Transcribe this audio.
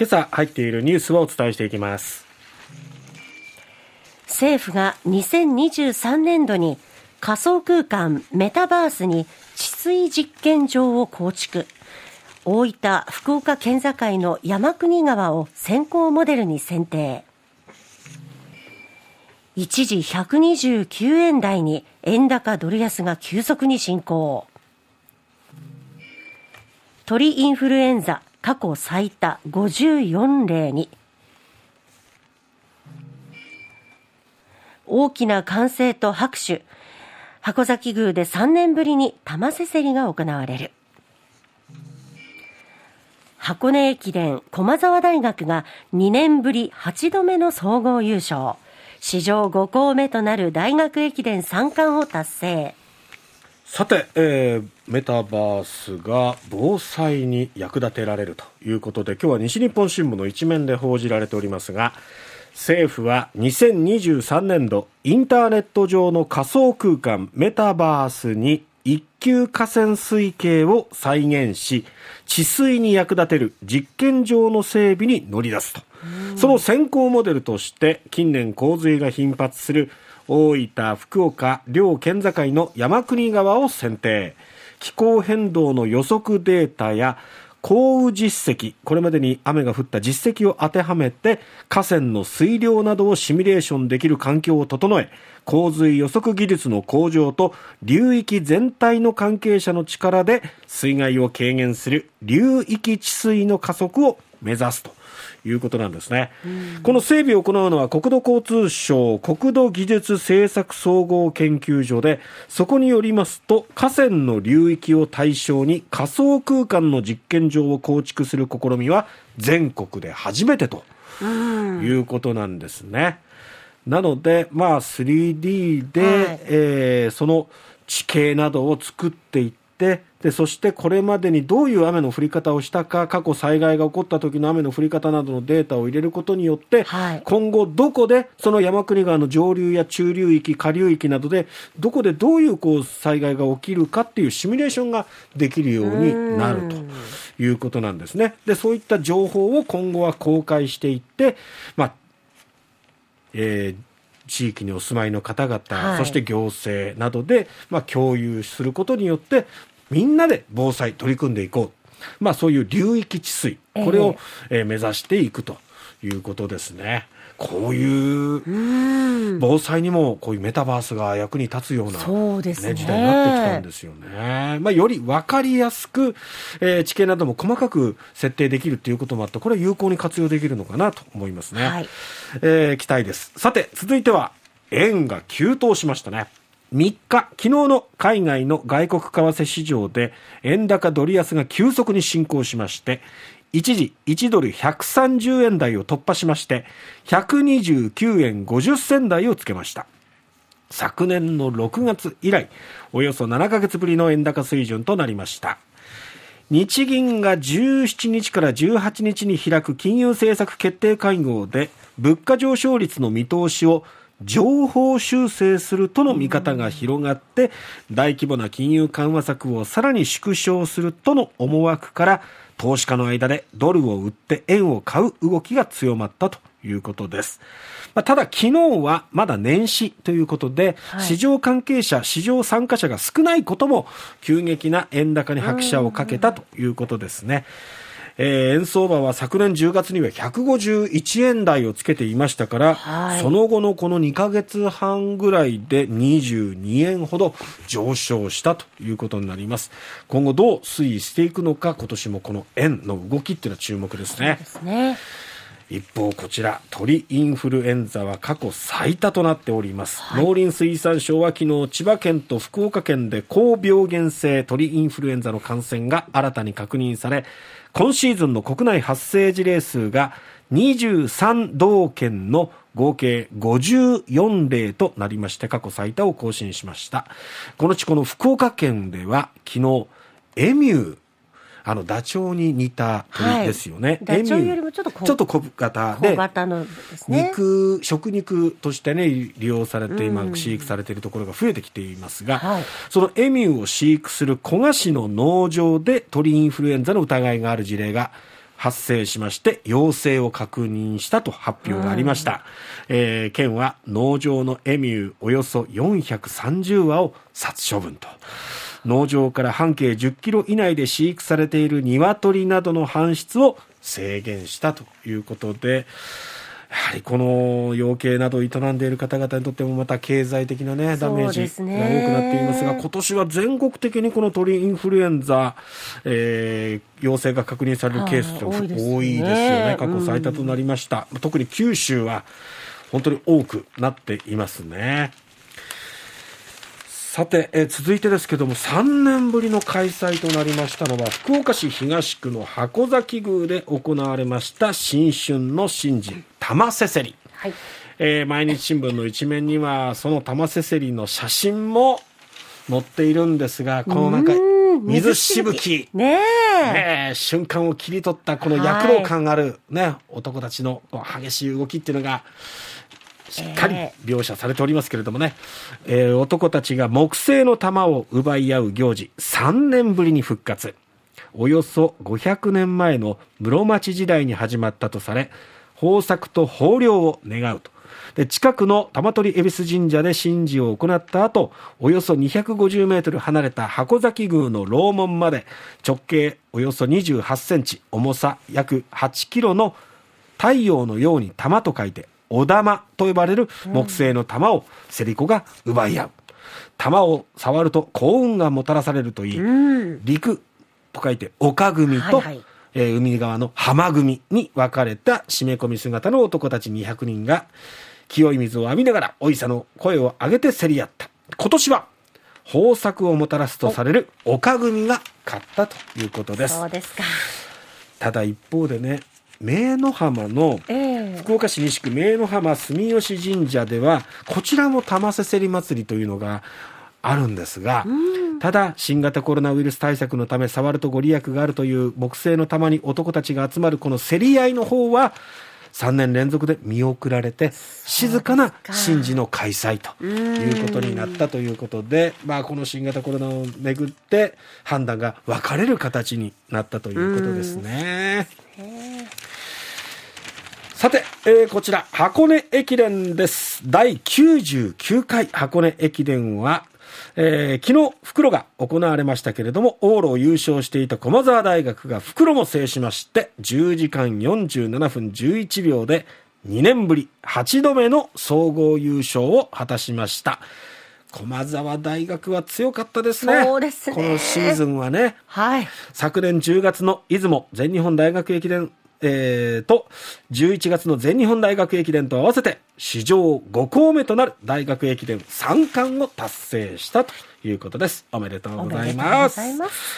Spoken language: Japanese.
今朝入っているニュースをお伝えしていきます。政府が2023年度に仮想空間メタバースに治水実験場を構築。大分福岡県境の山国川を先行モデルに選定。一時129円台に円高ドル安が急速に進行。鳥インフルエンザ過去最多54例に。大きな歓声と拍手。箱崎宮で3年ぶりに玉せせりが行われる。箱根駅伝駒沢大学が2年ぶり8度目の総合優勝。史上5校目となる大学駅伝3冠を達成。さて、えー、メタバースが防災に役立てられるということで今日は西日本新聞の一面で報じられておりますが政府は2023年度インターネット上の仮想空間メタバースに一級河川水系を再現し治水に役立てる実験場の整備に乗り出すと。その先行モデルとして近年洪水が頻発する大分、福岡両県境の山国川を選定。気候変動の予測データや降雨実績これまでに雨が降った実績を当てはめて河川の水量などをシミュレーションできる環境を整え洪水予測技術の向上と流域全体の関係者の力で水害を軽減する流域治水の加速を目指すということなんですね。この整備を行うのは国土交通省国土技術政策総合研究所で、そこによりますと、河川の流域を対象に仮想空間の実験場を構築する試みは全国で初めてということなんですね。なので、まあ、3D で、はい、えー、その地形などを作っていって、でそしてこれまでにどういう雨の降り方をしたか過去災害が起こった時の雨の降り方などのデータを入れることによって、はい、今後どこでその山国川の上流や中流域下流域などでどこでどういうこう災害が起きるかっていうシミュレーションができるようになるということなんですね。でそういった情報を今後は公開していって、まあえー地域にお住まいの方々、はい、そして行政などで、まあ、共有することによって、みんなで防災取り組んでいこう。まあそういう流域治水、これを、えー、目指していくということですね。こういう防災にもこういうメタバースが役に立つような、そうですね、時代になってきたんですよね。まあ、より分かりやすく、えー、地形なども細かく設定できるということもあって、これは有効に活用できるのかなと思いますね。はい、えー、期待です。さて、続いては、円が急騰しましたね。3日、昨日の海外の外国為替市場で円高ドル安が急速に進行しまして、一時1ドル130円台を突破しまして、129円50銭台をつけました。昨年の6月以来、およそ7ヶ月ぶりの円高水準となりました。日銀が17日から18日に開く金融政策決定会合で、物価上昇率の見通しを情報修正するとの見方が広がって、大規模な金融緩和策をさらに縮小するとの思惑から、投資家の間でドルを売って円を買う動きが強まったということです。まあ、ただ昨日はまだ年始ということで、はい、市場関係者、市場参加者が少ないことも急激な円高に拍車をかけたということですね。えー、円相場は昨年10月には151円台をつけていましたから、はい、その後のこの2か月半ぐらいで22円ほど上昇したということになります。今後どう推移していくのか、今年もこの円の動きっていうのは注目ですね。ですね。一方こちら鳥インフルエンザは過去最多となっております、はい、農林水産省は昨日千葉県と福岡県で高病原性鳥インフルエンザの感染が新たに確認され今シーズンの国内発生事例数が23道県の合計54例となりまして過去最多を更新しました。このうちこの福岡県では昨日エミューあのダチョウに似た鳥ですよね。はい、ダチョウよりもちょっとちょっと小型。で、小型のですね。肉、食肉としてね、利用されて、今、飼育されているところが増えてきていますが、はい、そのエミューを飼育する古賀市の農場で鳥インフルエンザの疑いがある事例が発生しまして陽性を確認したと発表がありました、えー、県は農場のエミューおよそ430羽を殺処分と農場から半径10キロ以内で飼育されている鶏などの搬出を制限したということで、やはりこの養鶏などを営んでいる方々にとってもまた経済的な、ね、ダメージが多くなっていますが、今年は全国的にこの鳥インフルエンザ、えー、陽性が確認されるケースが多いですよね、過去最多となりました、うん、特に九州は本当に多くなっていますね。さて、え続いてですけども3年ぶりの開催となりましたのは福岡市東区の箱崎宮で行われました新春の神事玉せせり、はい。えー、毎日新聞の一面にはその玉せせりの写真も載っているんですがこのなんか水しぶき。ねえ。瞬間を切り取ったこの躍動感あるね、はい、男たちの激しい動きっていうのがしっかり描写されておりますけれどもね、えー、男たちが木製の玉を奪い合う行事、3年ぶりに復活。およそ500年前の室町時代に始まったとされ、豊作と豊漁を願うと。で近くの玉取恵比寿神社で神事を行った後、およそ250メートル離れた箱崎宮の楼門まで直径およそ28センチ、重さ約8キロの太陽のように玉と書いてお玉と呼ばれる木製の玉を競り子が奪い合う。玉を触ると幸運がもたらされるといい、陸と書いて丘組と、はいはい、えー、海側の浜組に分かれた締め込み姿の男たち200人が清い水を浴びながらおいさの声を上げて競り合った。今年は豊作をもたらすとされる丘組が勝ったということです。そうですか。ただ一方でね、明の浜の、福岡市西区明の浜住吉神社ではこちらも玉せせり祭りというのがあるんですが、ただ新型コロナウイルス対策のため触るとご利益があるという木製の玉に男たちが集まるこの競り合いの方は3年連続で見送られて静かな神事の開催ということになったということで、まあ、この新型コロナをめぐって判断が分かれる形になったということですね。さて、えー、こちら、箱根駅伝です。第99回箱根駅伝は、えー、昨日、袋が行われましたけれども、往路を優勝していた駒澤大学が袋も制しまして、10時間47分11秒で、2年ぶり8度目の総合優勝を果たしました。駒澤大学は強かったですね。そうですね。このシーズンはね。はい。昨年10月の出雲全日本大学駅伝えー、と、11月の全日本大学駅伝と合わせて、史上5校目となる大学駅伝3冠を達成したということです。おめでとうございます。